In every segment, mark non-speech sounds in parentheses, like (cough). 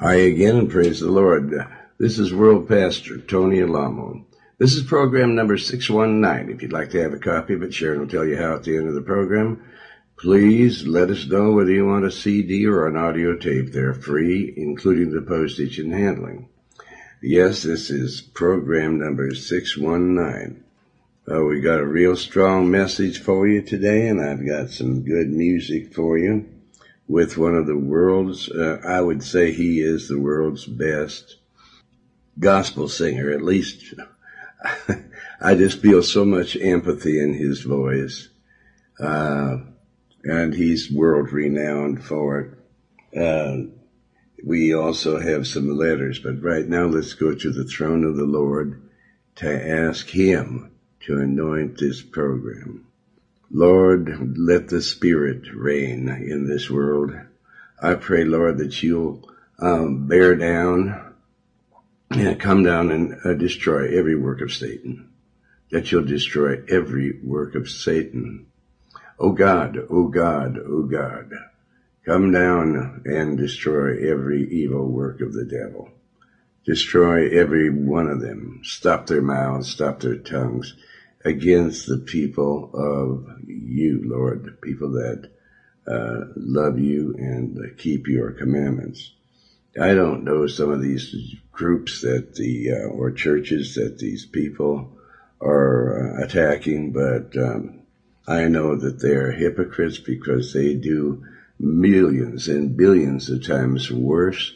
Hi again praise the Lord. This is World Pastor Tony Alamo. This is program number 619. If you'd like to have a copy it, Sharon will tell you how at the end of the program. Please let us know whether you want a CD or an audio tape. They're free, including the postage and handling. Yes, this is program number 619. Uh, we got a real strong message for you today, and I've got some good music for you with one of the world's, uh, I would say he is the world's best gospel singer. At least (laughs) I just feel so much empathy in his voice. Uh, and he's world renowned for it. Uh, we also have some letters, but right now let's go to the throne of the Lord to ask him to anoint this program. Lord, let the Spirit reign in this world. I pray, Lord, that you'll um, bear down and come down and uh, destroy every work of Satan. That you'll destroy every work of Satan. Oh God, oh God, oh God, come down and destroy every evil work of the devil. Destroy every one of them. Stop their mouths, stop their tongues against the people of you, Lord, the people that uh, love you and keep your commandments. I don't know some of these groups that the uh, or churches that these people are uh, attacking, but um, I know that they are hypocrites because they do millions and billions of times worse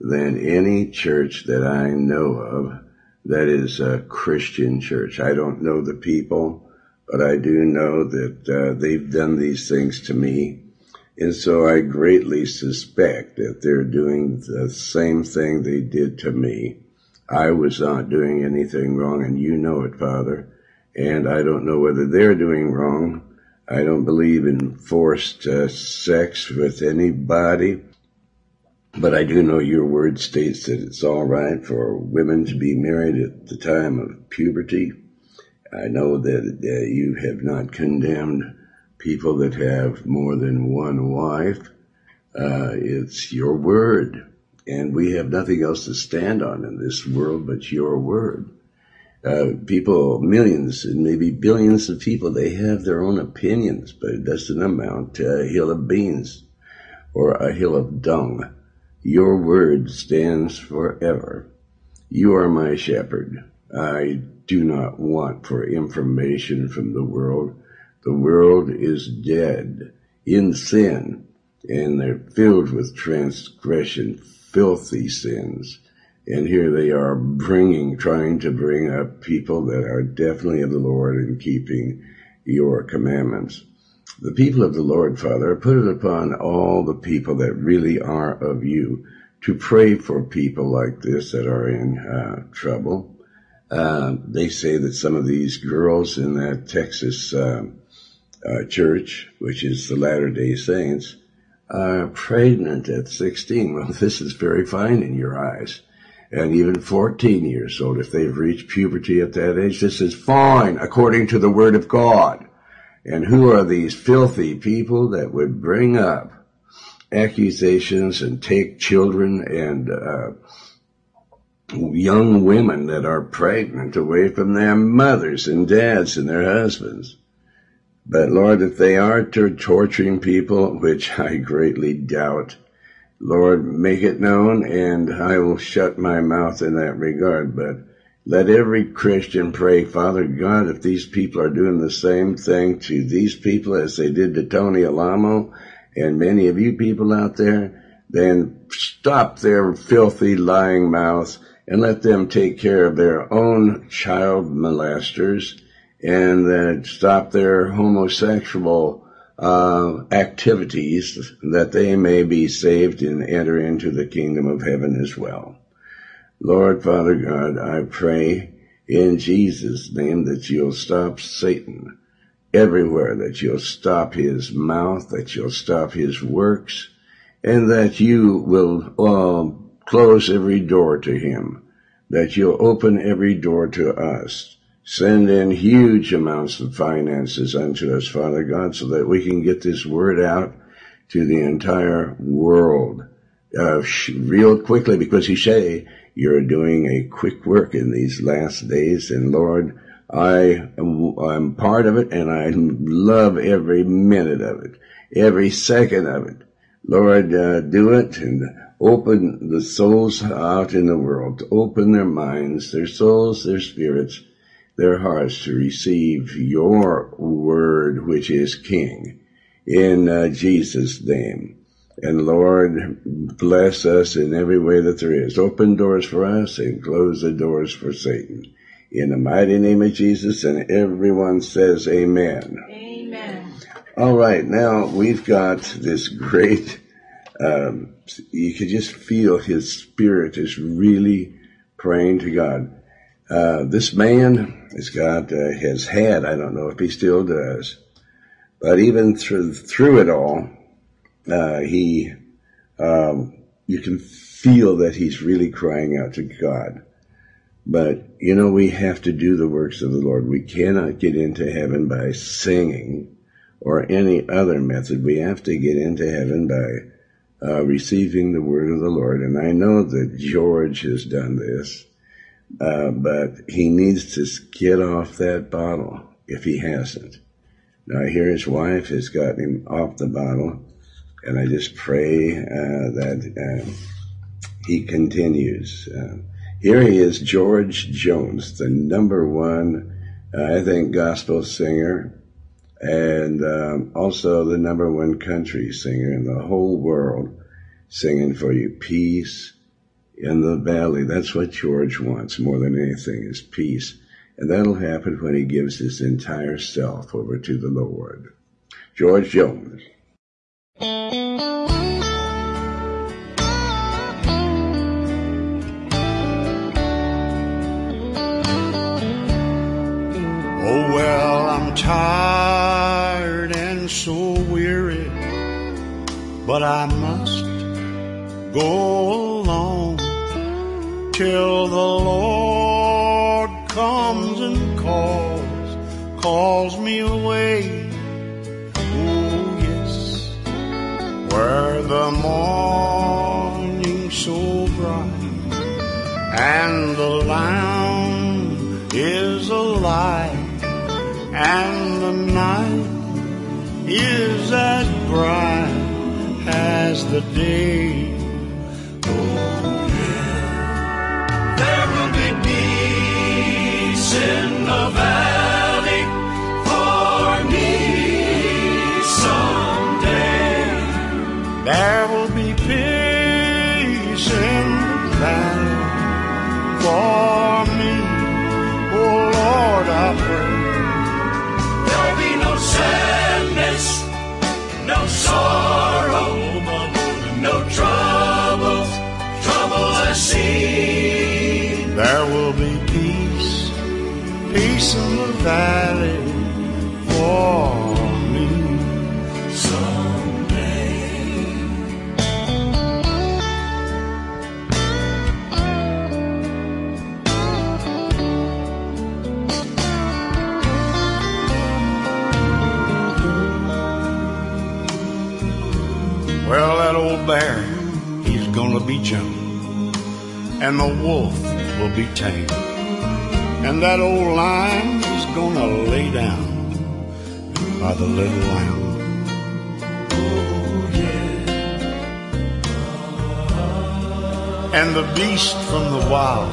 than any church that I know of that is a Christian church. I don't know the people, but I do know that uh, they've done these things to me. And so I greatly suspect that they're doing the same thing they did to me. I was not doing anything wrong, and you know it, Father. And I don't know whether they're doing wrong. I don't believe in forced uh, sex with anybody. But I do know your word states that it's all right for women to be married at the time of puberty. I know that uh, you have not condemned people that have more than one wife. Uh, it's your word. And we have nothing else to stand on in this world but your word. Uh, people, millions and maybe billions of people, they have their own opinions, but it doesn't amount to a hill of beans or a hill of dung. Your word stands forever. You are my shepherd. I do not want for information from the world. The world is dead in sin and they're filled with transgression, filthy sins. And here they are bringing, trying to bring up people that are definitely of the Lord and keeping your commandments. The people of the Lord, Father, put it upon all the people that really are of you to pray for people like this that are in uh, trouble. Uh, they say that some of these girls in that Texas uh, uh church, which is the Latter day Saints, are pregnant at 16. (laughs) Well, this is very fine in your eyes. And even 14 years old, if they've reached puberty at that age, this is fine according to the Word of God. And who are these filthy people that would bring up accusations and take children and uh, young women that are pregnant away from their mothers and dads and their husbands? But Lord, if they are torturing people, which I greatly doubt, Lord, make it known and I will shut my mouth in that regard. But let every Christian pray, Father God, if these people are doing the same thing to these people as they did to Tony Alamo and many of you people out there, then stop their filthy lying mouths and let them take care of their own child molesters and uh, stop their homosexual uh, activities that they may be saved and enter into the kingdom of heaven as well. Lord Father God, I pray in Jesus' name that you'll stop Satan everywhere, that you'll stop his mouth, that you'll stop his works, and that you will uh, close every door to him, that you'll open every door to us. Send in huge amounts of finances unto us, Father God, so that we can get this word out to the entire world uh, real quickly because you say you're doing a quick work in these last days. And Lord, I am I'm part of it and I love every minute of it, every second of it. Lord, uh, do it and open the souls out in the world, to open their minds, their souls, their spirits, their hearts to receive your word, which is King, in uh, Jesus' name. And Lord, bless us in every way that there is. Open doors for us and close the doors for Satan. In the mighty name of Jesus, and everyone says amen. Amen. All right, now we've got this great, um, you could just feel his spirit is really praying to God. Uh, this man has got, uh, has had, I don't know if he still does, but even through, through it all, uh, he, um, you can feel that he's really crying out to God. But, you know, we have to do the works of the Lord. We cannot get into heaven by singing or any other method. We have to get into heaven by uh, receiving the word of the Lord. And I know that George has done this, uh, but he needs to get off that bottle if he hasn't. Now, hear his wife has gotten him off the bottle, and I just pray uh, that uh, he continues. Uh, here he is, George Jones, the number one, uh, I think, gospel singer, and um, also the number one country singer in the whole world, singing for you peace in the valley. That's what George wants more than anything is peace. And that'll happen when he gives his entire self over to the Lord. George Jones. Tired and so weary, but I must go along till the Lord comes and calls, calls me away. Oh, yes, where the morning's so bright and the lamb is alive and the night is as bright as the day. Oh, yeah. There will be peace in the valley valley for me someday. Well, that old bear, he's gonna be Joe. And the wolf will be tame. And that old lion gonna lay down by the little lamb. And the beast from the wild,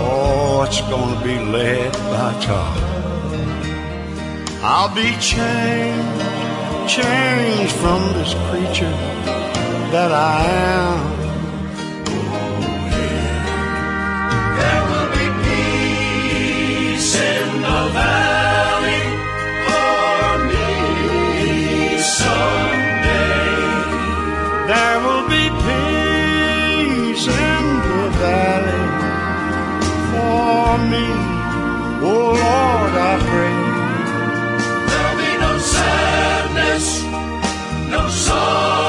oh, it's gonna be led by God. I'll be changed change from this creature that I am. There'll be peace and the valley. For me lord I pray. There be no sadness, no sorrow,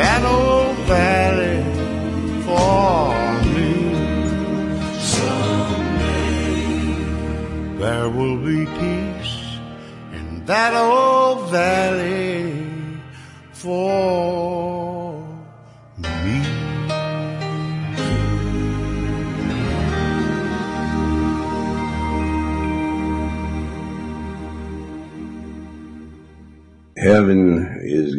that old valley for me someday. There will be peace in that old valley for me. Heaven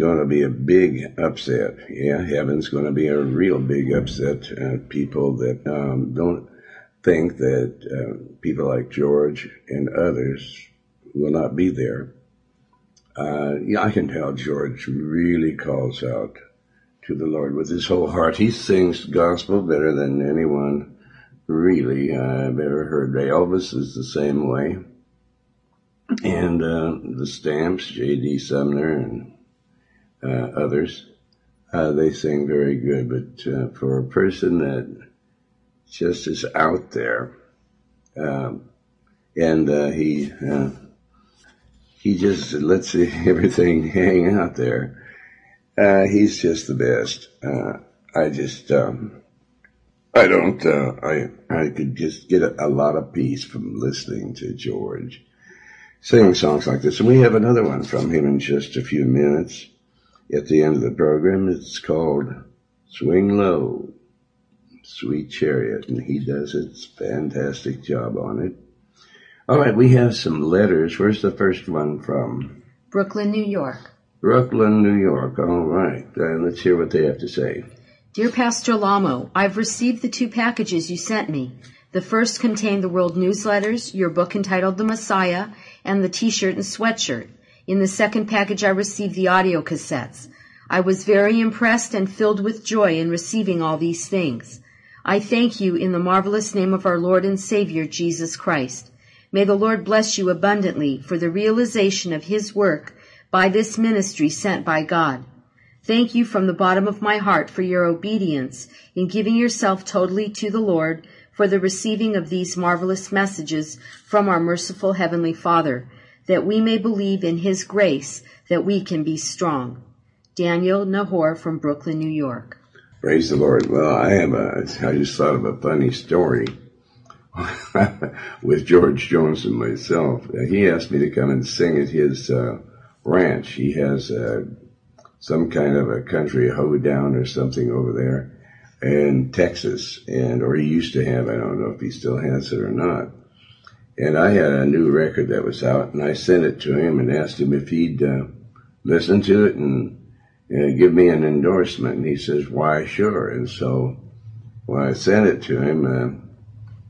going to be a big upset. Yeah, heaven's going to be a real big upset. Uh, people that um, don't think that uh, people like George and others will not be there. Uh, yeah, I can tell George really calls out to the Lord with his whole heart. He sings gospel better than anyone really I've ever heard. Elvis is the same way. And uh, the Stamps, J.D. Sumner, and uh, others, uh, they sing very good. But uh, for a person that just is out there, um, and uh, he uh, he just lets (laughs) everything hang out there. Uh, he's just the best. Uh, I just, um, I don't, uh, I, I could just get a, a, lot of peace from listening to George sing songs like this. And we have another one from him in just a few minutes at the end of the program. It's called Swing Low, Sweet Chariot, and he does a fantastic job on it. All right, we have some letters. Where's the first one from? Brooklyn, New York. Brooklyn, New York. All right. Uh, let's hear what they have to say. Dear Pastor Alamo, I've received the two packages you sent me. The first contained the world newsletters, your book entitled The Messiah, and the t-shirt and sweatshirt. In the second package, I received the audio cassettes. I was very impressed and filled with joy in receiving all these things. I thank you in the marvelous name of our Lord and Savior, Jesus Christ. May the Lord bless you abundantly for the realization of His work by this ministry sent by God. Thank you from the bottom of my heart for your obedience in giving yourself totally to the Lord for the receiving of these marvelous messages from our merciful Heavenly Father, that we may believe in His grace that we can be strong. Daniel Nahor from Brooklyn, New York. Praise the Lord. Well, I have a, I just thought of a funny story. (laughs) with George Jones and myself. Uh, he asked me to come and sing at his uh, ranch. He has uh, some kind of a country hoedown or something over there in Texas, and or he used to have. I don't know if he still has it or not. And I had a new record that was out, and I sent it to him and asked him if he'd uh, listen to it and give me an endorsement. And he says, "Why, sure." And so when I sent it to him uh,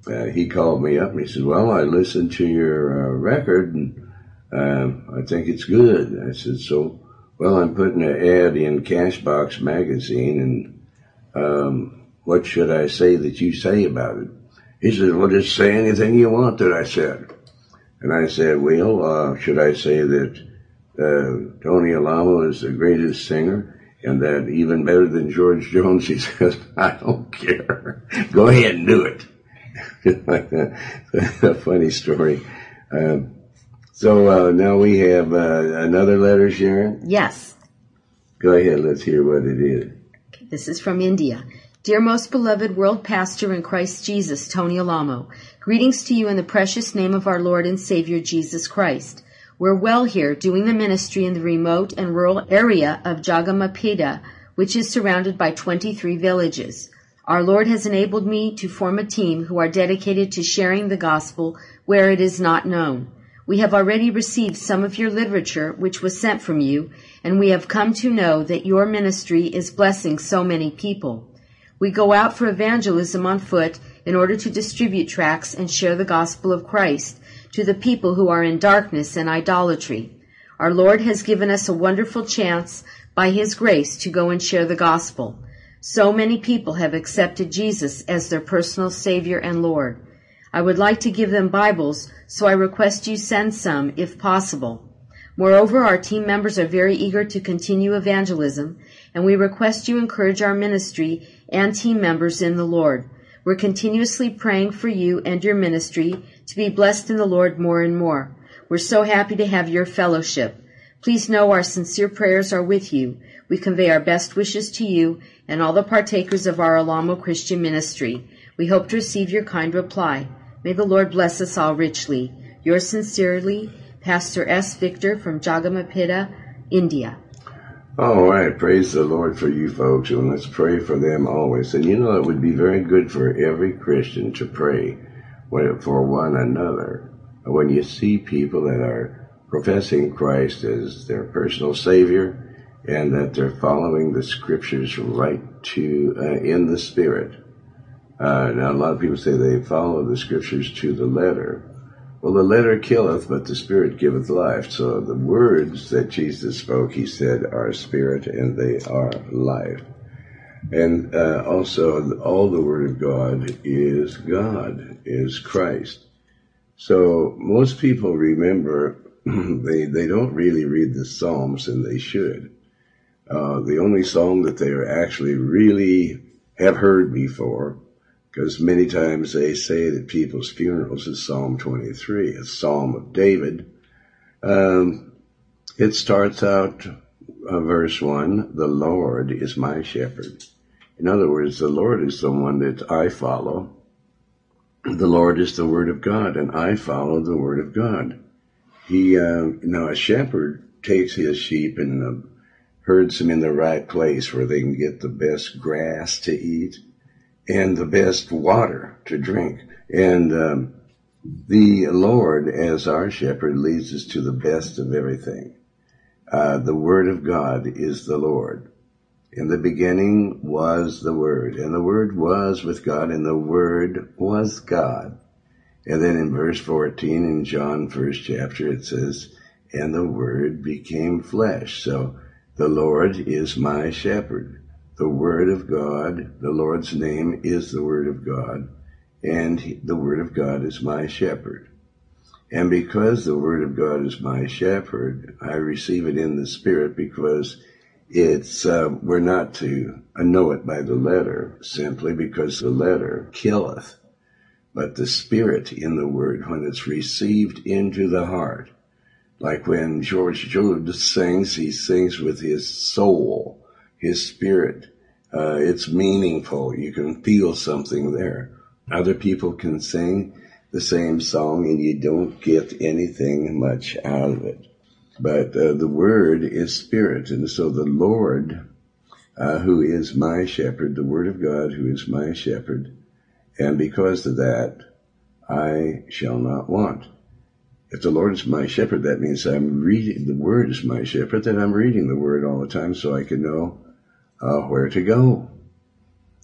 uh, he called me up and he said, "Well, I listened to your uh, record and uh, I think it's good." I said, "So, well, I'm putting an ad in Cashbox magazine, and um, what should I say that you say about it?" He says, "Well, just say anything you want." That I said, and I said, "Well, uh, should I say that uh, Tony Alamo is the greatest singer?" And that even better than George (laughs) Jones, he says, I don't care. Go ahead and do it. (laughs) a funny story. Um, so uh, now we have uh, another letter, Sharon. Yes. Go ahead. Let's hear what it is. This is from India. Dear most beloved world pastor in Christ Jesus, Tony Alamo, greetings to you in the precious name of our Lord and Savior Jesus Christ. We're well here doing the ministry in the remote and rural area of Jagamapida, which is surrounded by 23 villages. Our Lord has enabled me to form a team who are dedicated to sharing the gospel where it is not known. We have already received some of your literature which was sent from you, and we have come to know that your ministry is blessing so many people. We go out for evangelism on foot in order to distribute tracts and share the gospel of Christ to the people who are in darkness and idolatry. Our Lord has given us a wonderful chance by His grace to go and share the gospel. So many people have accepted Jesus as their personal Savior and Lord. I would like to give them Bibles, so I request you send some if possible. Moreover, our team members are very eager to continue evangelism, and we request you encourage our ministry and team members in the Lord. We're continuously praying for you and your ministry to be blessed in the Lord more and more. We're so happy to have your fellowship. Please know our sincere prayers are with you. We convey our best wishes to you and all the partakers of our Alamo Christian ministry. We hope to receive your kind reply. May the Lord bless us all richly. Yours sincerely, Pastor S. Victor from Jagamapitta, India. All right, praise the Lord for you folks, and let's pray for them always. And you know, it would be very good for every Christian to pray for one another. When you see people that are professing Christ as their personal Savior, and that they're following the Scriptures right to uh, in the Spirit. Uh, now, a lot of people say they follow the Scriptures to the letter. Well, the letter killeth, but the Spirit giveth life. So the words that Jesus spoke, he said, are Spirit and they are life. And uh, also, all the Word of God is God, is Christ. So most people remember (clears throat) they they don't really read the Psalms, and they should. Uh, the only psalm that they are actually really have heard before because many times they say that people's funerals is Psalm 23, a Psalm of David. Um, it starts out, uh, verse 1, the Lord is my shepherd. In other words, the Lord is the one that I follow. The Lord is the Word of God, and I follow the Word of God. He, uh, now a shepherd takes his sheep and uh, herds them in the right place where they can get the best grass to eat and the best water to drink. And um, the Lord, as our shepherd, leads us to the best of everything. Uh, the Word of God is the Lord. In the beginning was the Word, and the Word was with God, and the Word was God. And then in verse 14 in John first chapter it says, and the Word became flesh. So the Lord is my shepherd the Word of God. The Lord's name is the Word of God, and the Word of God is my shepherd. And because the Word of God is my shepherd, I receive it in the Spirit because it's, uh, we're not to know it by the letter simply because the letter killeth. But the Spirit in the Word, when it's received into the heart, like when George Jones sings, he sings with his soul his spirit. Uh, it's meaningful. You can feel something there. Other people can sing the same song and you don't get anything much out of it. But uh, the word is spirit. And so the Lord, uh, who is my shepherd, the word of God, who is my shepherd, and because of that, I shall not want. If the Lord is my shepherd, that means I'm reading, the word is my shepherd, then I'm reading the word all the time so I can know uh, where to go.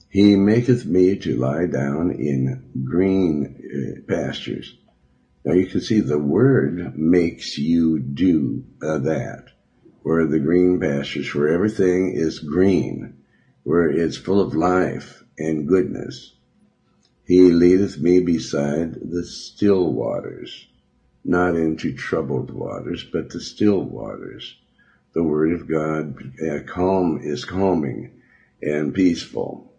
He maketh me to lie down in green uh, pastures. Now you can see the word makes you do uh, that. Where the green pastures, where everything is green, where it's full of life and goodness. He leadeth me beside the still waters, not into troubled waters, but the still waters the Word of God uh, calm is calming and peaceful.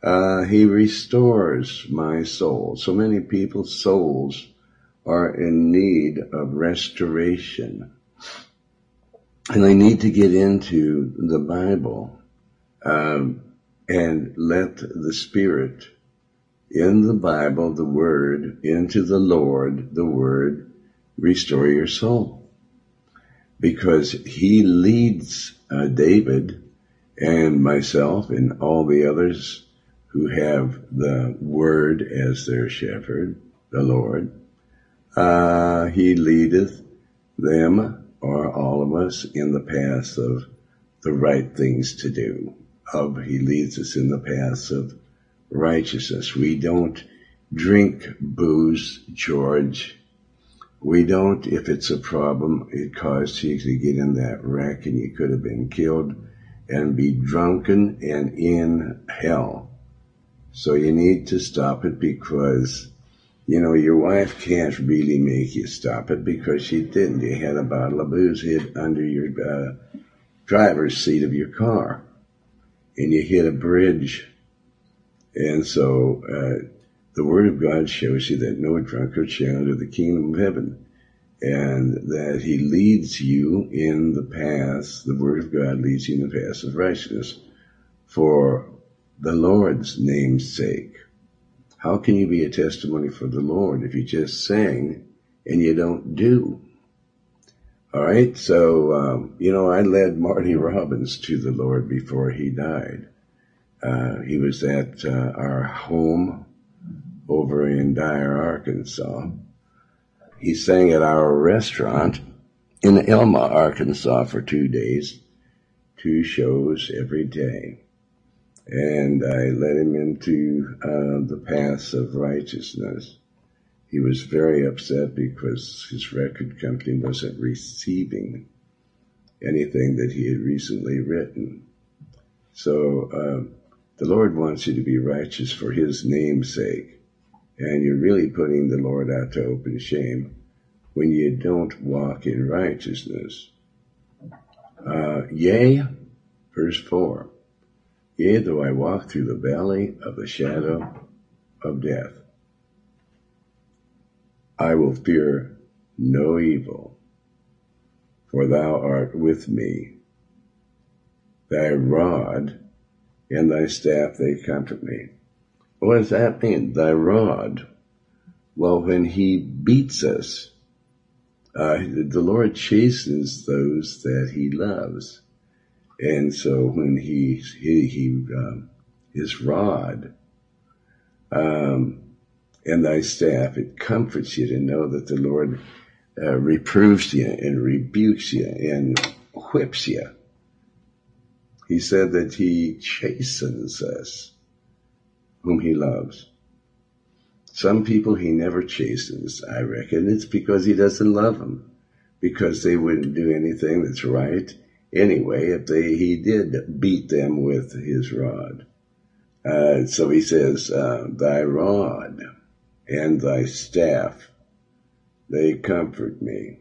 Uh, he restores my soul. So many people's souls are in need of restoration. And they need to get into the Bible um, and let the Spirit in the Bible, the Word, into the Lord, the Word, restore your soul because he leads uh, David and myself and all the others who have the word as their shepherd, the Lord. Uh, he leadeth them or all of us in the path of the right things to do. Of he leads us in the path of righteousness. We don't drink booze, George, we don't, if it's a problem, it caused you to get in that wreck and you could have been killed and be drunken and in hell. So you need to stop it because, you know, your wife can't really make you stop it because she didn't. You had a bottle of booze hid under your uh, driver's seat of your car and you hit a bridge. And so, uh, the Word of God shows you that no drunkard shall enter the kingdom of heaven, and that He leads you in the path, the Word of God leads you in the path of righteousness for the Lord's name's sake. How can you be a testimony for the Lord if you just sang and you don't do. All right, so um, you know, I led Marty (laughs) Robbins to the Lord before he died. Uh, he was at uh, our home over in Dyer, Arkansas. He sang at our restaurant in Alma, Arkansas for two days, two shows every day. And I led him into uh, the paths of righteousness. He was very upset because his record company wasn't receiving anything that he had recently written. So uh, the Lord wants you to be righteous for his name's sake. And you're really putting the Lord out to open shame when you don't walk in righteousness. Uh, yea, verse 4. Yea, though I walk through the valley of the shadow of death, I will fear no evil, for thou art with me. Thy rod and thy staff, they comfort me. What does that mean? Thy rod. Well, when he beats us, uh, the Lord chastens those that he loves. And so when he, he, he um, his rod, um, and thy staff, it comforts you to know that the Lord uh, reproves you and rebukes you and whips you. He said that he chastens us whom he loves. Some people he never chastens, I reckon. It's because he doesn't love them. Because they wouldn't do anything that's right anyway if they, he did beat them with his rod. Uh, so he says, uh, thy rod and thy staff, they comfort me.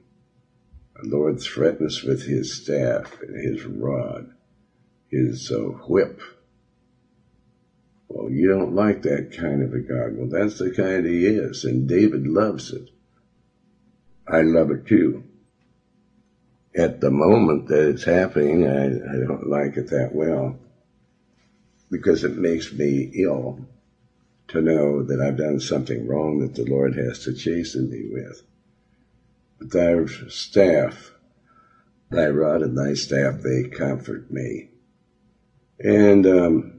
The Lord threatens with his staff and his rod, his uh, whip. Well, you don't like that kind of a God. Well, that's the kind he is, and David loves it. I love it too. At the moment that it's happening, I, I don't like it that well because it makes me ill to know that I've done something wrong that the Lord has to chasten me with. But thy staff, thy rod and thy staff, they comfort me. And um,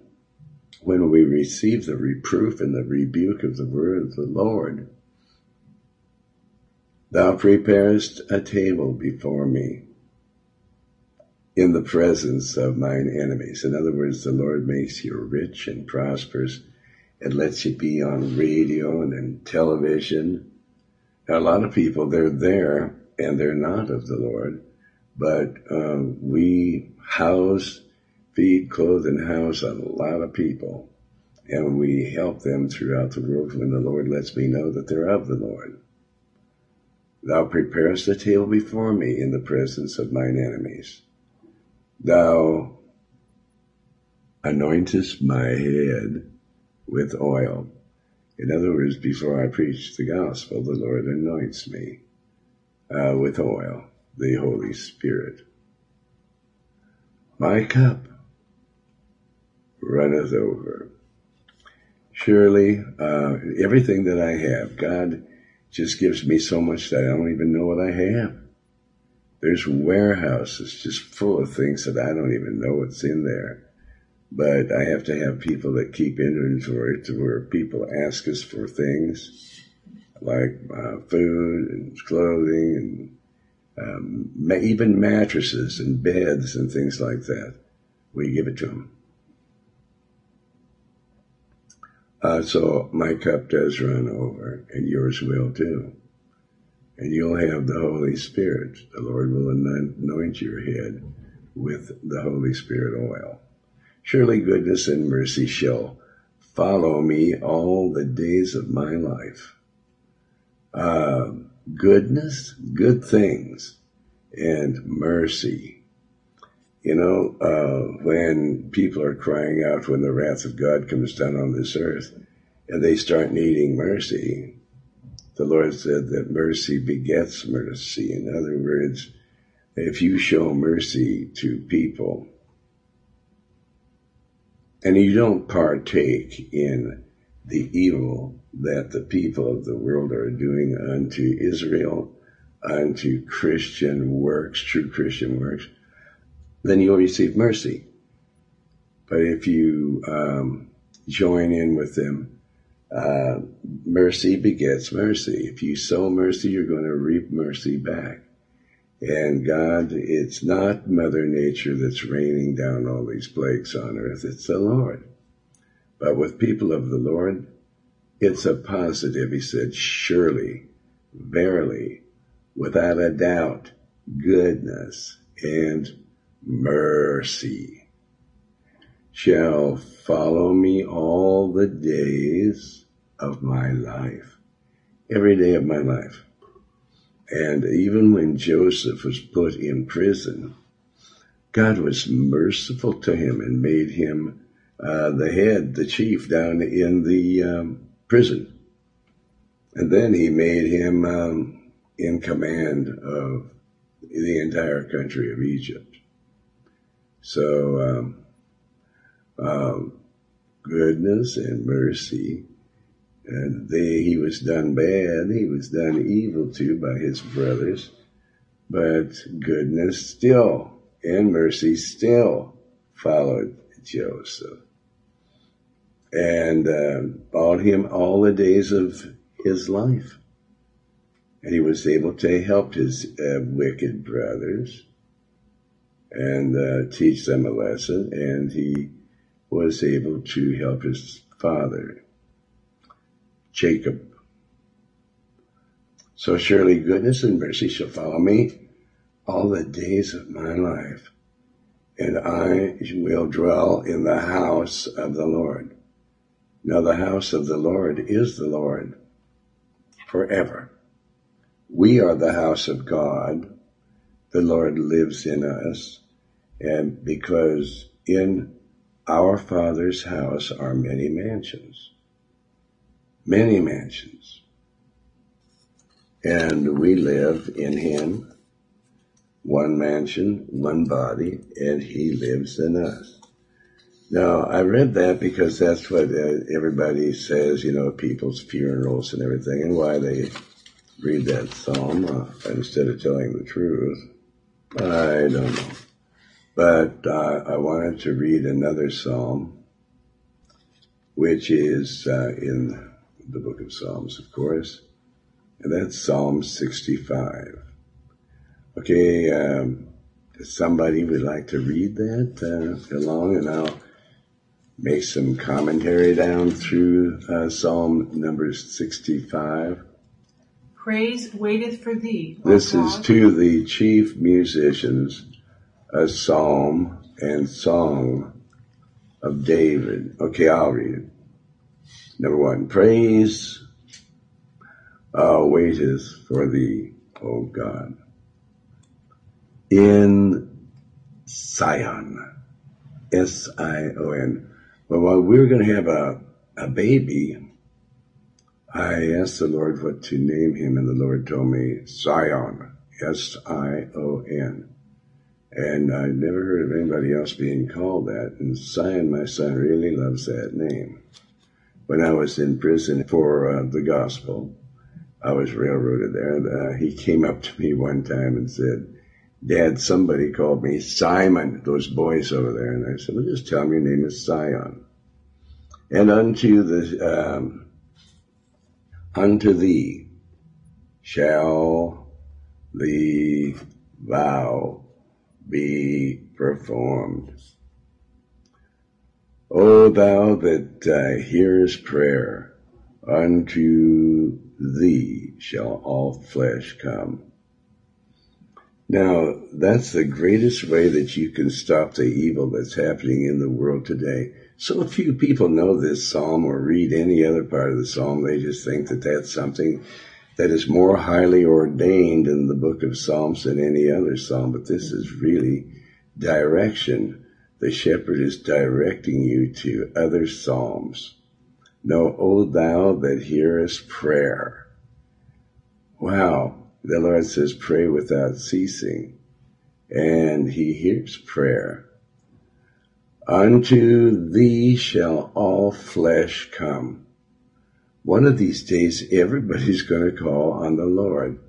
when we receive the reproof and the rebuke of the word of the Lord, thou preparest a table before me in the presence of mine enemies. In other words, the Lord makes you rich and prosperous it lets you be on radio and in television. Now, a lot of people, they're there and they're not of the Lord, but um, we house, feed, clothe, and house a lot of people. And we help them throughout the world when the Lord lets me know that they're of the Lord. Thou preparest a table before me in the presence of mine enemies. Thou anointest my head with oil. In other words, before I preach the gospel, the Lord anoints me uh, with oil, the Holy Spirit. My cup runneth over. Surely, uh, everything that I have, God just gives me so much that I don't even know what I have. There's warehouses just full of things that I don't even know what's in there. But I have to have people that keep inventory to where people ask us for things like uh, food and clothing and um, even mattresses and beds and things like that. We give it to them. Uh, so my cup does run over, and yours will too. And you'll have the Holy Spirit. The Lord will anoint your head with the Holy Spirit oil. Surely goodness and mercy shall follow me all the days of my life. Uh, goodness, good things, and mercy. You know, uh, when people are crying out when the wrath of God comes down on this earth and they start needing mercy, the Lord said that mercy begets mercy. In other words, if you show mercy to people, and you don't partake in the evil that the people of the world are doing unto Israel, unto Christian works, true Christian works, then you'll receive mercy. But if you um, join in with them, uh, mercy begets mercy. If you sow mercy, you're going to reap mercy back. And God, it's not Mother Nature that's raining down all these plagues on earth, it's the Lord. But with people of the Lord, it's a positive. He said, surely, verily, without a doubt, goodness and mercy shall follow me all the days of my life, every day of my life. And even when Joseph was put in prison, God was merciful to him and made him uh, the head, the chief down in the um, prison. And then he made him um, in command of the entire country of Egypt. So, um, um, goodness and mercy. And they, he was done bad, he was done evil to by his brothers, but goodness still and mercy still followed Joseph. And uh, him all the days of his life. And he was able to help his uh, wicked brothers and uh, teach them a lesson, and he was able to help his father Jacob. So surely goodness and mercy shall follow me all the days of my life, and I will dwell in the house of the Lord. Now the house of the Lord is the Lord forever. We are the house of God. The Lord lives in us. And because in our Father's house are many mansions many mansions. And we live in him, one mansion, one body, and he lives in us. Now, I read that because that's what uh, everybody says, you know, people's funerals and everything, and why they read that psalm uh, instead of telling the truth. I don't know. But uh, I wanted to read another psalm, which is uh, in the book of Psalms, of course. And that's Psalm 65. Okay, um, somebody would like to read that uh, along, and I'll make some commentary down through uh, Psalm number 65. Praise waiteth for thee. This is to the chief musicians, a psalm and song of David. Okay, I'll read it. Number one, praise uh, wages for thee, O God. In Sion, S-I-O-N. But while we're going to have a, a baby, I asked the Lord what to name him, and the Lord told me Sion, S-I-O-N. And I never heard of anybody else being called that. And Sion, my son, really loves that name when I was in prison for uh, the gospel. I was railroaded there. Uh, he came up to me one time and said, Dad, somebody called me Simon, those boys over there. And I said, well, just tell them your name is Sion. And unto the, um, unto thee shall the vow be performed. O thou that uh, hearest prayer, unto thee shall all flesh come. Now, that's the greatest way that you can stop the evil that's happening in the world today. So few people know this psalm or read any other part of the psalm. They just think that that's something that is more highly ordained in the book of Psalms than any other psalm. But this is really direction the shepherd is directing you to other psalms. Know, O thou that hearest prayer. Wow. The Lord says, pray without ceasing. And he hears prayer. Unto thee shall all flesh come. one of these days everybody's going to call on the Lord.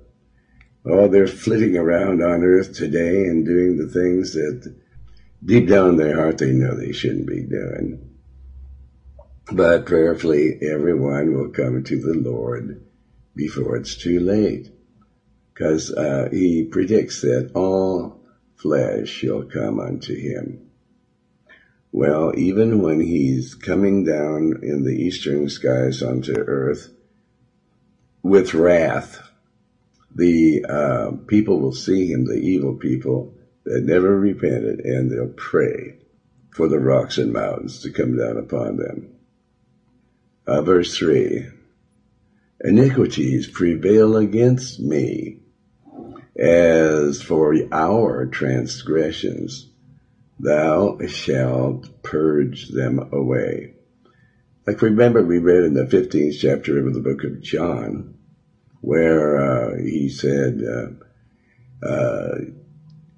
Oh, they're flitting around on earth today and doing the things that deep down in their heart they know they shouldn't be doing. But prayerfully, everyone will come to the Lord before it's too late. Because uh, he predicts that all flesh shall come unto him. Well, even when he's coming down in the eastern skies onto earth with wrath, the uh, people will see him, the evil people that never repented, and they'll pray for the rocks and mountains to come down upon them. Uh, verse 3 Iniquities prevail against me. As for our transgressions, thou shalt purge them away. Like remember we read in the 15th chapter of the book of John, where uh, he said, uh, uh,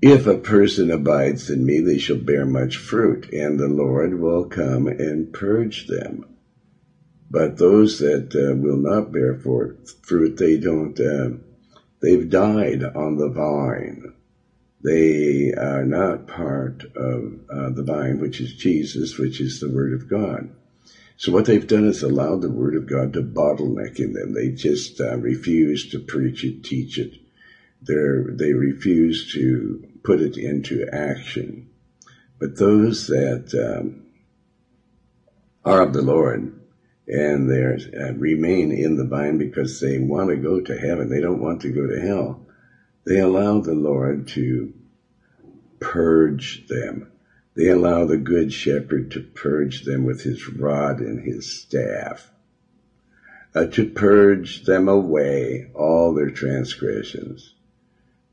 if a person abides in me, they shall bear much fruit, and the Lord will come and purge them. But those that uh, will not bear forth fruit, they don't, uh, they've died on the vine. They are not part of uh, the vine, which is Jesus, which is the Word of God. So what they've done is allowed the Word of God to bottleneck in them. They just uh, refuse to preach it, teach it. They're, they refuse to put it into action. But those that um, are of the Lord, and they uh, remain in the vine because they want to go to heaven. They don't want to go to hell. They allow the Lord to purge them. They allow the good shepherd to purge them with his rod and his staff, uh, to purge them away all their transgressions.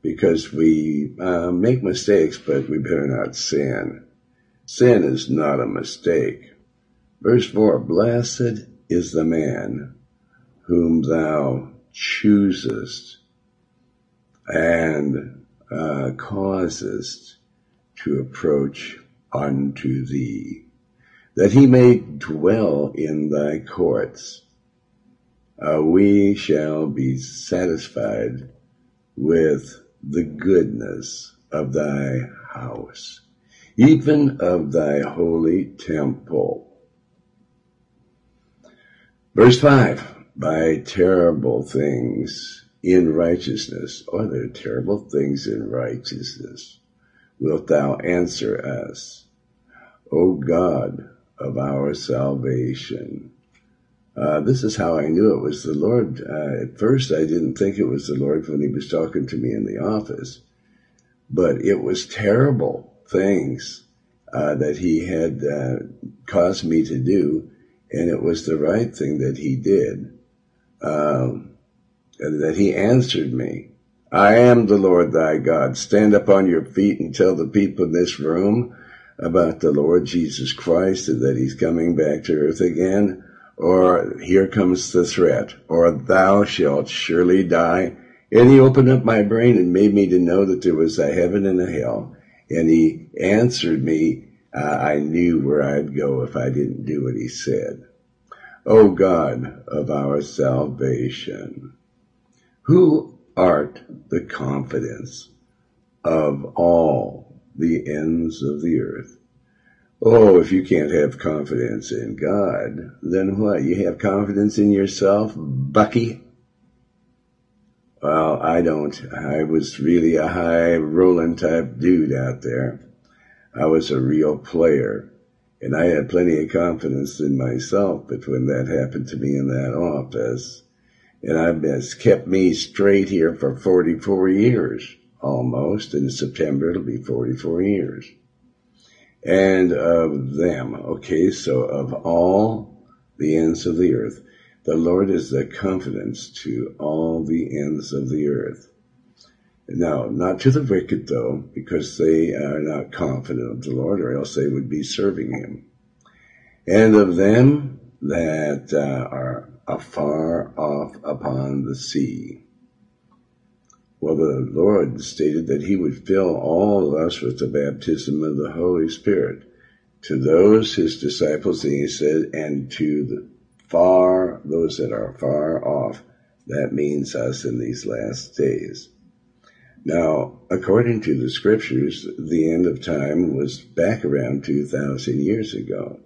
Because we uh, make mistakes, but we better not sin. Sin is not a mistake. Verse 4 Blessed is the man whom thou choosest and uh, causest to approach unto thee, that he may dwell in thy courts. Uh, we shall be satisfied with the goodness of thy house, even of thy holy temple. Verse 5 By terrible things in righteousness, Are there terrible things in righteousness, wilt thou answer us, O God of our salvation. Uh, this is how I knew it was the Lord. Uh, at first, I didn't think it was the Lord when he was talking to me in the office, but it was terrible things uh, that he had uh, caused me to do and it was the right thing that he did, um, that he answered me. I am the Lord thy God. Stand up on your feet and tell the people in this room about the Lord Jesus Christ and that he's coming back to earth again. Or here comes the threat, or thou shalt surely die. And he opened up my brain and made me to know that there was a heaven and a hell. And he answered me uh, I knew where I'd go if I didn't do what he said. O God of our salvation, who art the confidence of all the ends of the earth. Oh, if you can't have confidence in God, then what? You have confidence in yourself, Bucky? Well, I don't. I was really a high rolling type dude out there. I was a real player. And I had plenty of confidence in myself, but when that happened to me in that office, and I've it's kept me straight here for 44 years, almost. In September, it'll be 44 years. And of them, okay, so of all the ends of the earth, the Lord is the confidence to all the ends of the earth. Now, not to the wicked though, because they are not confident of the Lord, or else they would be serving him. And of them that uh, are afar off upon the sea. Well, the Lord stated that he would fill all of us with the baptism of the Holy Spirit. To those, his disciples, and he said, and to the far, those that are far off. That means us in these last days. Now, according to the scriptures, the end of time was back around 2,000 years ago.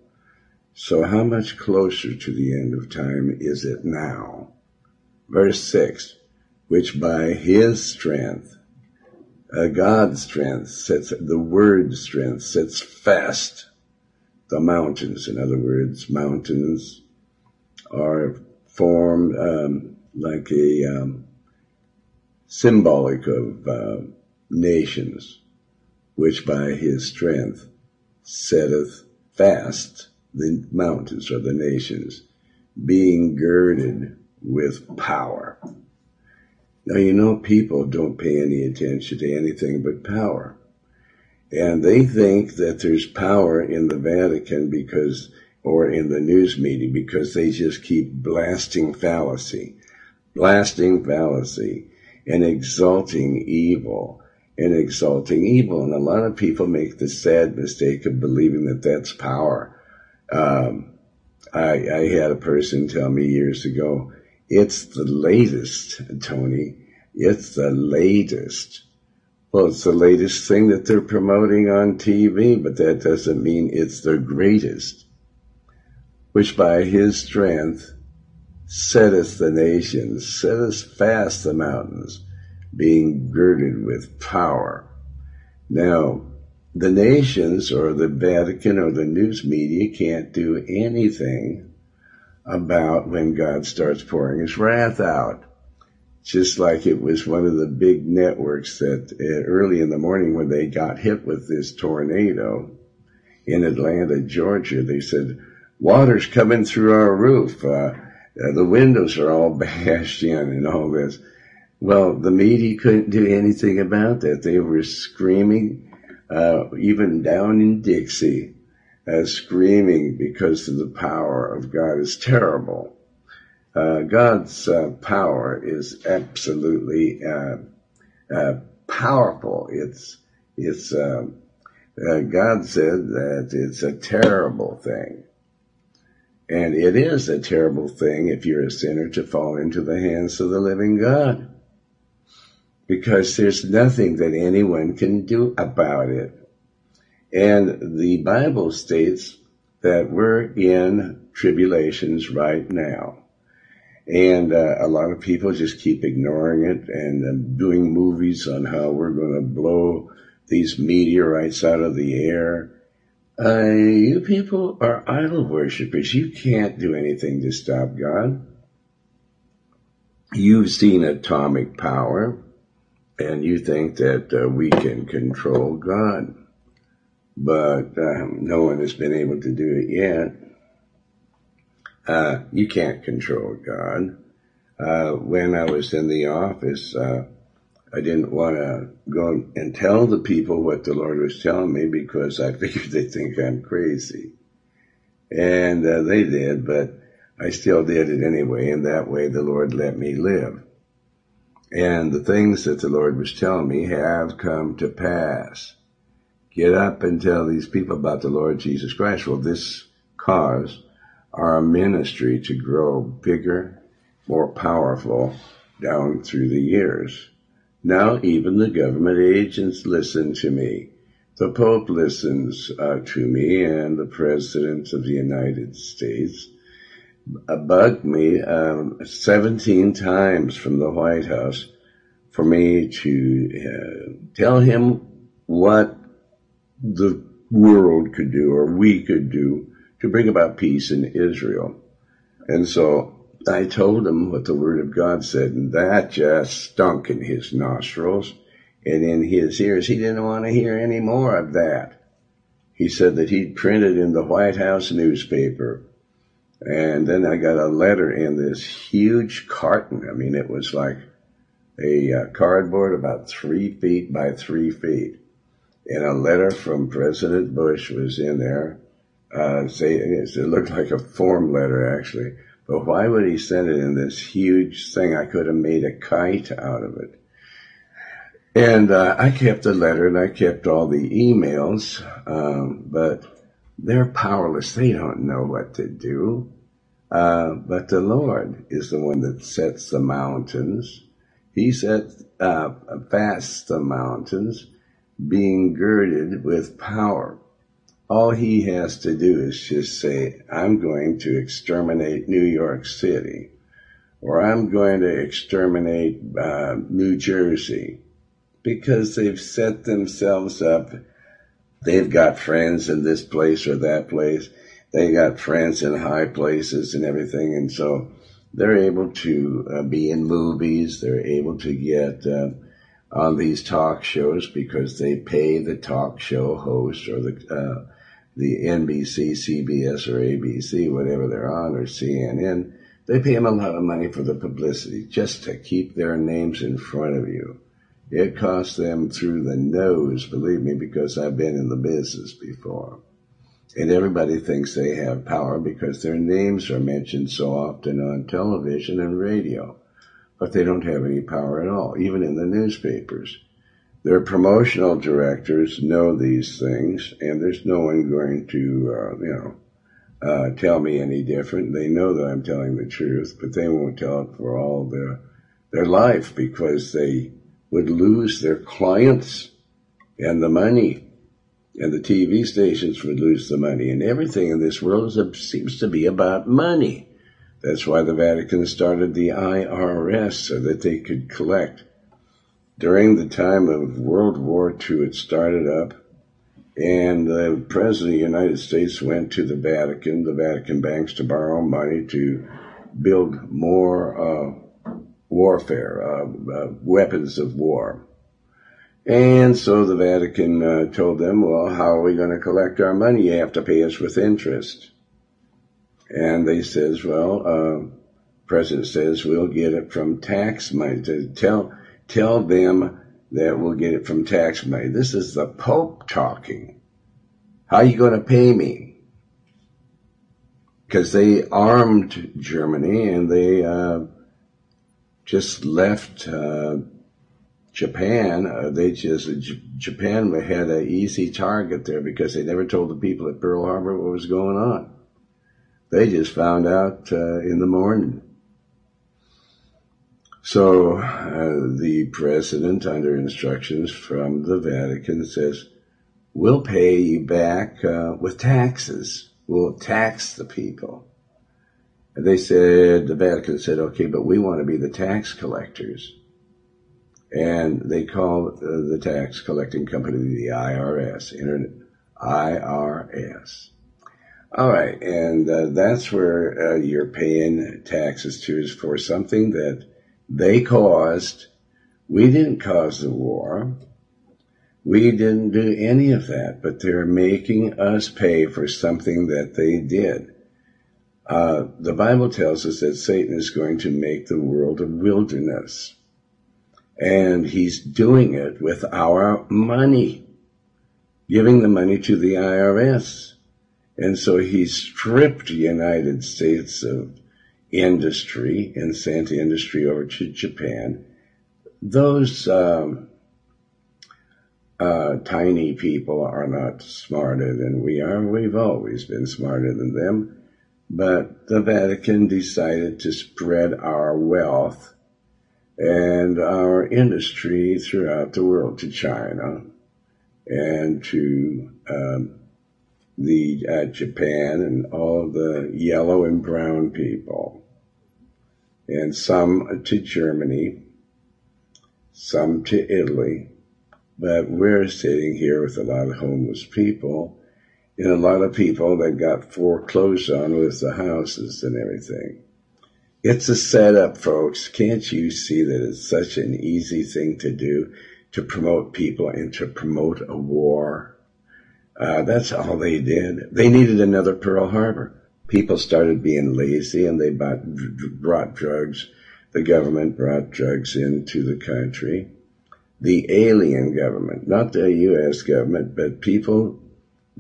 So how much closer to the end of time is it now? Verse 6, which by his strength, uh, God's strength sets, the word strength sets fast the mountains. In other words, mountains are formed um, like a um, symbolic of uh, nations, which by his strength setteth fast the mountains or the nations, being girded with power. Now, you know, people don't pay any attention to anything but power. And they think that there's power in the Vatican because, or in the news media because they just keep blasting fallacy, blasting fallacy and exalting evil and exalting evil. And a lot of people make the sad mistake of believing that that's power. Um, I, I had a person tell me years ago, it's the latest, Tony. It's the latest. Well, it's the latest thing that they're promoting on TV, but that doesn't mean it's the greatest. Which by his strength setteth the nations, setteth fast the mountains, being girded with power. Now, the nations or the Vatican or the news media can't do anything about when God starts pouring his wrath out. Just like it was one of the big networks that uh, early in the morning when they got hit with this tornado in Atlanta, Georgia, they said, water's coming through our roof. Uh, uh, the windows are all (laughs) bashed in and all this. Well, the media couldn't do anything about that. They were screaming, uh, even down in Dixie, uh, screaming because of the power of God is terrible. Uh, God's uh, power is absolutely uh, uh, powerful. It's it's um, God said that it's a terrible thing and it is a terrible thing if you're a sinner to fall into the hands of the living God. Because there's nothing that anyone can do about it. And the Bible states that we're in tribulations right now. And uh, a lot of people just keep ignoring it and uh, doing movies on how we're going to blow these meteorites out of the air uh, you people are idol worshippers. You can't do anything to stop God. You've seen atomic power, and you think that uh, we can control God. But um, no one has been able to do it yet. Uh, you can't control God. Uh, when I was in the office, uh, I didn't want to go and tell the people what the Lord was telling me because I (laughs) figured they'd think I'm crazy. And uh, they did, but I still did it anyway, and that way the Lord let me live. And the things that the Lord was telling me have come to pass. Get up and tell these people about the Lord Jesus Christ. Well, this caused our ministry to grow bigger, more powerful down through the years. Now even the government agents listen to me. The Pope listens uh, to me and the President of the United States bugged me um, 17 times from the White House for me to uh, tell him what the world could do or we could do to bring about peace in Israel. And so I told him what the Word of God said, and that just stunk in his nostrils and in his ears. He didn't want to hear any more of that. He said that he'd printed in the White House newspaper. And then I got a letter in this huge carton. I mean, it was like a uh, cardboard about three feet by three feet. And a letter from President Bush was in there, uh, it looked like a form letter actually but why would he send it in this huge thing? I could have made a kite out of it. And uh, I kept the letter and I kept all the emails, um, but they're powerless. They don't know what to do. Uh, but the Lord is the one that sets the mountains. He sets uh, fast the mountains, being girded with power. All he has to do is just say, I'm going to exterminate New York City, or I'm going to exterminate uh, New Jersey, because they've set themselves up. They've got friends in this place or that place they got friends in high places and everything, and so they're able to uh, be in movies. They're able to get uh, on these talk shows because they pay the talk show host or the uh, the NBC, CBS, or ABC, whatever they're on, or CNN. They pay them a lot of money for the publicity just to keep their names in front of you. It costs them through the nose, believe me, because I've been in the business before. And everybody thinks they have power because their names are mentioned so often on television and radio. But they don't have any power at all, even in the newspapers. Their promotional directors know these things, and there's no one going to, uh, you know, uh, tell me any different. They know that I'm telling the truth, but they won't tell it for all their their life because they would lose their clients and the money and the TV stations would lose the money. And everything in this world seems to be about money. That's why the Vatican started the IRS so that they could collect. During the time of World War II, it started up, and the President of the United States went to the Vatican, the Vatican banks, to borrow money to build more uh, warfare, uh, uh, weapons of war. And so the Vatican uh, told them, well, how are we going to collect our money? You have to pay us with interest. And they says, well, uh, President says we'll get it from tax money. Tell tell them that we'll get it from tax money. This is the Pope talking. How are you going to pay me? Because they armed Germany and they uh, just left uh, Japan, uh, they just J- Japan had an easy target there because they never told the people at Pearl Harbor what was going on. They just found out uh, in the morning. So uh, the president, under instructions from the Vatican, says, "We'll pay you back uh, with taxes. We'll tax the people." And they said, the Vatican said, "Okay, but we want to be the tax collectors." and they call uh, the tax collecting company the IRS, Internet IRS. All right, and uh, that's where uh, you're paying taxes to is for something that they caused. We didn't cause the war. We didn't do any of that, but they're making us pay for something that they did. Uh, the Bible tells us that Satan is going to make the world a wilderness. And he's doing it with our money, giving the money to the IRS. And so he stripped the United States of industry and sent industry over to Japan. Those um, uh, tiny people are not smarter than we are. We've always been smarter than them. But the Vatican decided to spread our wealth and our industry throughout the world to China and to um, the uh, Japan and all the yellow and brown people, and some to Germany, some to Italy. But we're sitting here with a lot of homeless people and a lot of people that got foreclosed on with the houses and everything. It's a setup, folks. Can't you see that it's such an easy thing to do to promote people and to promote a war? Uh, that's all they did. They needed another Pearl Harbor. People started being lazy and they bought, brought drugs. The government brought drugs into the country. The alien government, not the U.S. government, but people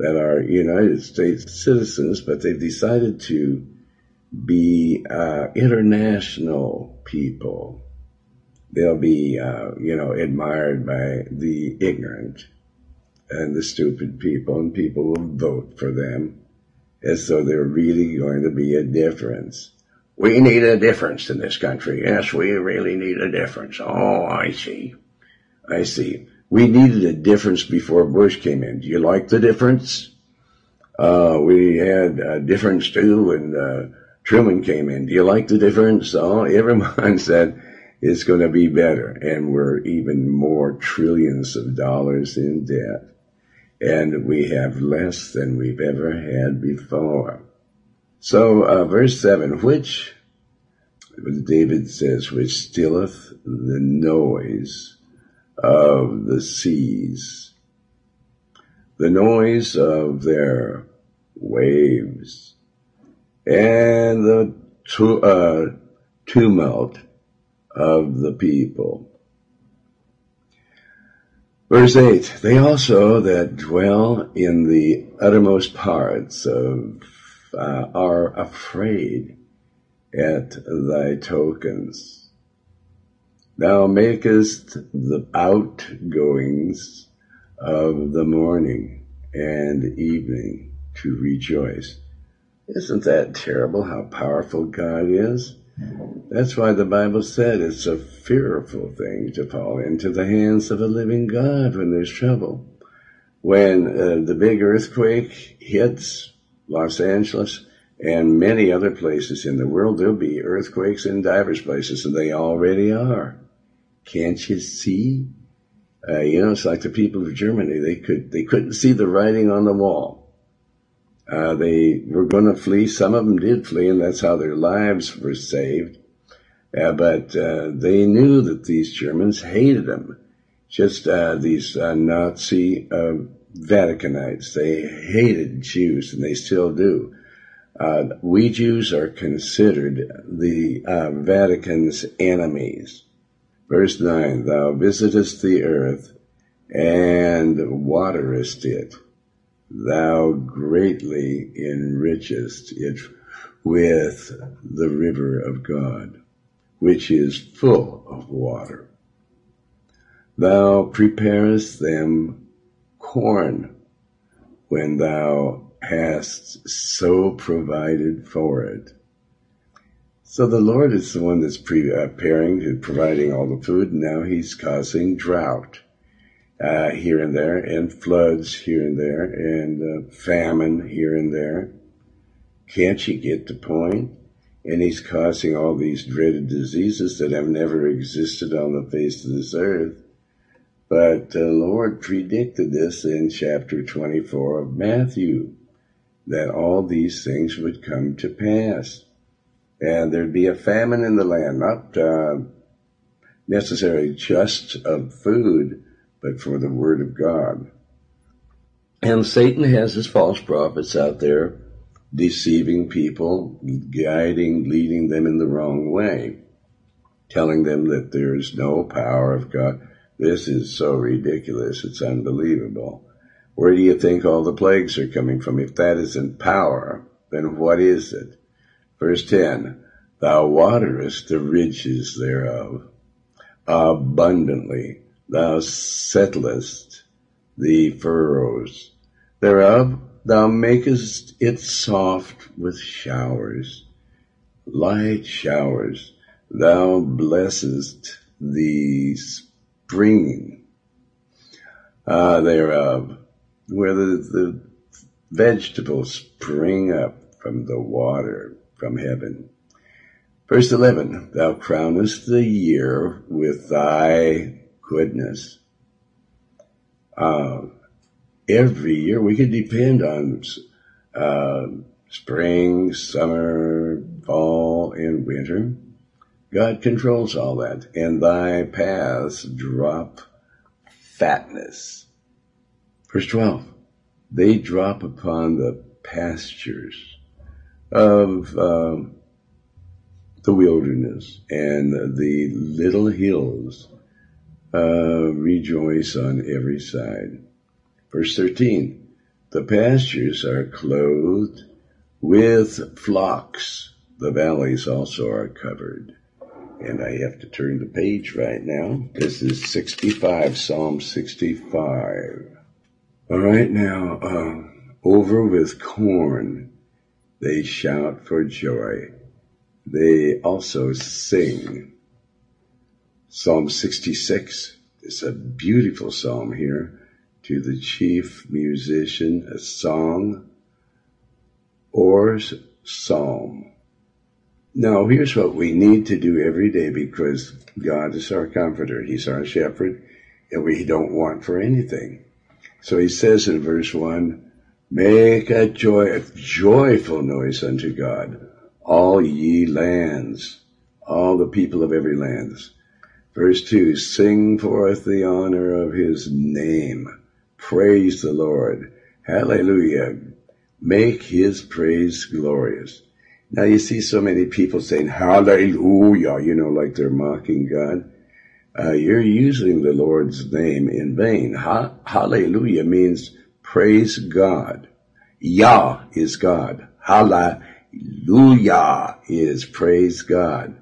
that are United States citizens, but they've decided to be uh, international people. They'll be, uh, you know, admired by the ignorant and the stupid people, and people will vote for them. as though they're really going to be a difference. We need a difference in this country. Yes, we really need a difference. Oh, I see. I see. We needed a difference before Bush came in. Do you like the difference? Uh, we had a difference too when uh, Truman came in. Do you like the difference? Oh, everyone (laughs) said it's going to be better. And we're even more trillions of dollars in debt. And we have less than we've ever had before. So, uh, verse 7, which, David says, which stilleth the noise of the seas, the noise of their waves, and the tu- uh, tumult of the people. Verse 8, they also that dwell in the uttermost parts of uh, are afraid at thy tokens. Thou makest the outgoings of the morning and evening to rejoice. Isn't that terrible how powerful God is? That's why the Bible said it's a fearful thing to fall into the hands of a living God when there's trouble. When uh, the big earthquake hits Los Angeles and many other places in the world, there'll be earthquakes in divers places, and they already are. Can't you see? Uh, you know, it's like the people of Germany. They could they couldn't see the writing on the wall uh, they were going to flee. Some of them did flee, and that's how their lives were saved. Uh, but uh, they knew that these Germans hated them. Just uh, these uh, Nazi Vaticanites. They hated Jews, and they still do. we Jews are considered the Vatican's enemies. Verse 9, Thou visitest the earth and waterest it thou greatly enrichest it with the river of God, which is full of water. Thou preparest them corn when thou hast so provided for it. So the Lord is the one that's preparing and providing all the food, and now he's causing drought uh, here and there, and floods here and there, and uh, famine here and there. Can't you get the point? And he's causing all these dreaded diseases that have never existed on the face of this earth. But the Lord predicted this in chapter 24 of Matthew, that all these things would come to pass. And there'd be a famine in the land, not uh, necessarily just of food, but for the Word of God. And Satan has his false prophets out there deceiving people, guiding, leading them in the wrong way, telling them that there's no power of God. This is so ridiculous. It's unbelievable. Where do you think all the plagues are coming from? If that isn't power, then what is it? Verse 10, Thou waterest the ridges thereof. Abundantly thou settlest the furrows. Thereof, thou makest it soft with showers, light showers, thou blessest the spring uh, thereof, where the, the vegetables spring up from the water from heaven. Verse 11, thou crownest the year with thy goodness. Uh, every year we can depend on uh, spring, summer, fall, and winter. God controls all that, and thy paths drop fatness. Verse 12, they drop upon the pastures of uh, the wilderness and the little hills uh, rejoice on every side. Verse 13, the pastures are clothed with flocks. The valleys also are covered. And I have to turn the page right now. This is 65, Psalm 65. All right, now, uh, over with corn They shout for joy. They also sing. Psalm 66 is a beautiful psalm here. To the chief musician, a song or psalm. Now, here's what we need to do every day because God is our comforter. He's our shepherd, and we don't want for anything. So he says in verse 1, Make a joy, a joyful noise unto God, all ye lands, all the people of every land. Verse 2, Sing forth the honor of his name. Praise the Lord. Hallelujah. Make his praise glorious. Now you see so many people saying hallelujah, you know, like they're mocking God. Uh, you're using the Lord's name in vain. Ha- hallelujah means praise God. Yah is God. Hallelujah is praise God.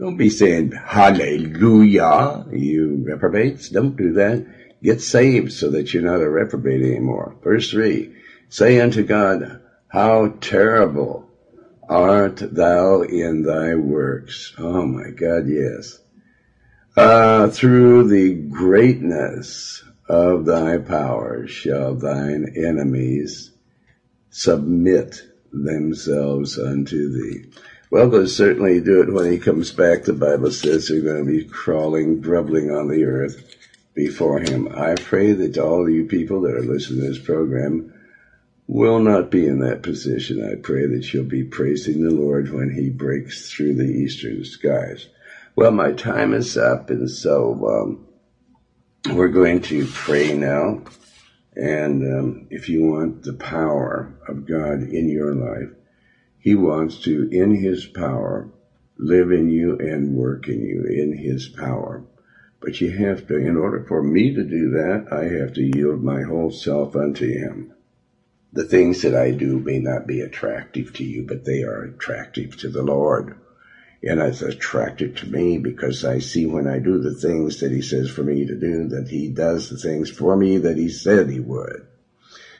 Don't be saying hallelujah, you reprobates. Don't do that. Get saved so that you're not a reprobate anymore. Verse 3. Say unto God, how terrible art thou in thy works. Oh my God, yes. Uh, through the greatness of thy power shall thine enemies submit themselves unto thee. Well, they'll certainly do it when he comes back. The Bible says they're going to be crawling, grubbling on the earth before him. I pray that all you people that are listening to this program will not be in that position. I pray that you'll be praising the Lord when he breaks through the eastern skies. Well, my time is up, and so um, we're going to pray now. And um, if you want the power of God in your life, He wants to, in His power, live in you and work in you in His power. But you have to, in order for me to do that, I have to yield my whole self unto Him the things that I do may not be attractive to you, but they are attractive to the Lord. And it's attractive to me because I see when I do the things that He says for me to do, that He does the things for me that He said He would.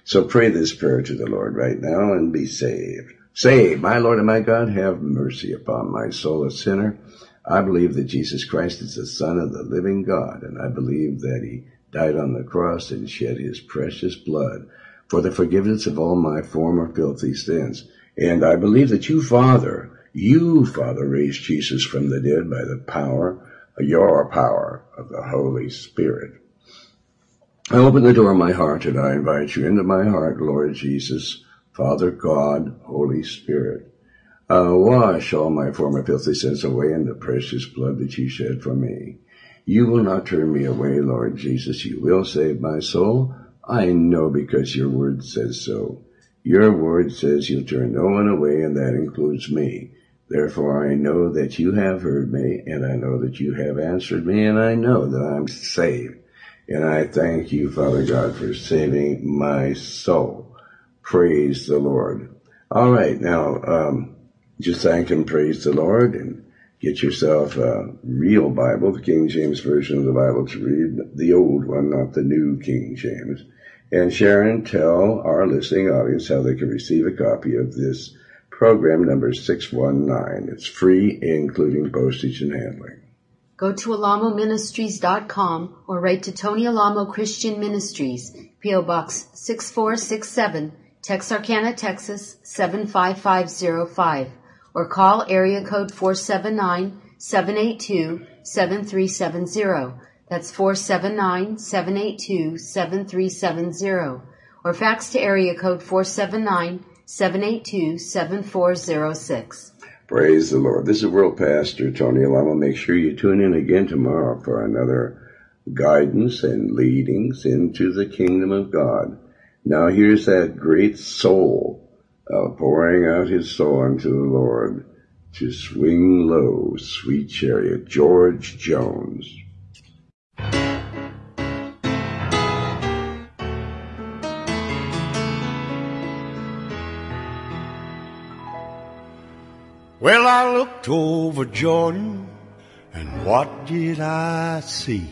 So pray this prayer to the Lord right now and be saved. Say, my Lord and my God, have mercy upon my soul, a sinner. I believe that Jesus Christ is the Son of the living God, and I believe that He died on the cross and shed His precious blood for the forgiveness of all my former filthy sins. And I believe that you, Father, you, Father, raised Jesus from the dead by the power, your power of the Holy Spirit. I open the door of my heart and I invite you into my heart, Lord Jesus, Father God, Holy Spirit. Uh, wash all my former filthy sins away in the precious blood that you shed for me. You will not turn me away, Lord Jesus. You will save my soul. I know because your word says so. Your word says you'll turn no one away, and that includes me. Therefore, I know that you have heard me, and I know that you have answered me, and I know that I'm saved. And I thank you, Father God, for saving my soul. Praise the Lord. All right, now, um, just thank and praise the Lord, and get yourself a real Bible, the King James Version of the Bible to read, the old one, not the new King James. And Sharon, tell our listening audience how they can receive a copy of this program number 619. It's free, including postage and handling. Go to alamoministries.com or write to Tony Alamo Christian Ministries, P.O. Box 6467, Texarkana, Texas 75505, or call area code 479 782 7370. That's 479-782-7370 or fax to area code 479-782-7406. Praise the Lord. This is World Pastor Tony Alamo. Make sure you tune in again tomorrow for another guidance and leadings into the kingdom of God. Now here's that great soul uh, pouring out his soul unto the Lord to swing low, sweet chariot, George Jones. Well, I looked over Jordan, and what did I see?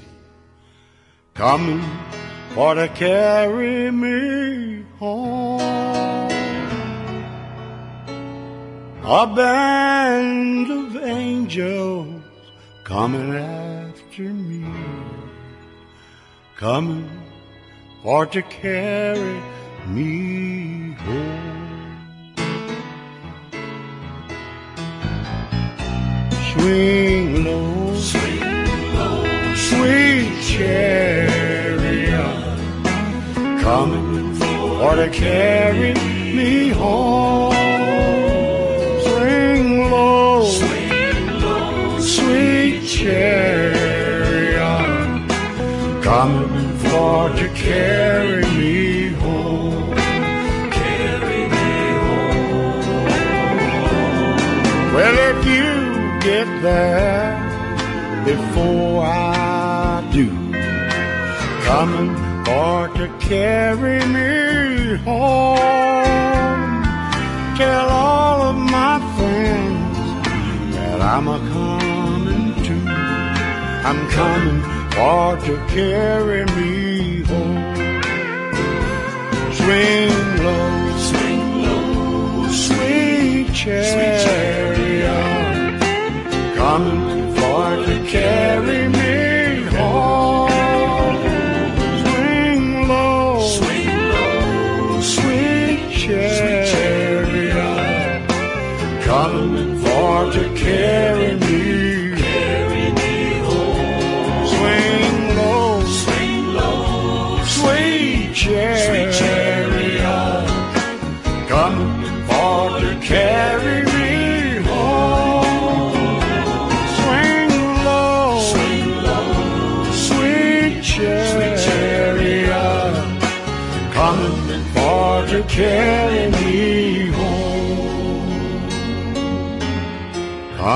Coming for to carry me home. a band of angels coming after me, coming for to carry me home. Swing low, swing low, sweet chariot, coming for to carry me home. Swing low, swing low, sweet chariot, coming for to carry there before I do, coming for to carry me home. Tell all of my friends that I'm a coming too. I'm coming for to carry me home. Swing low, swing low, sweet chariot, to carry me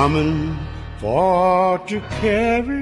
Coming for to carry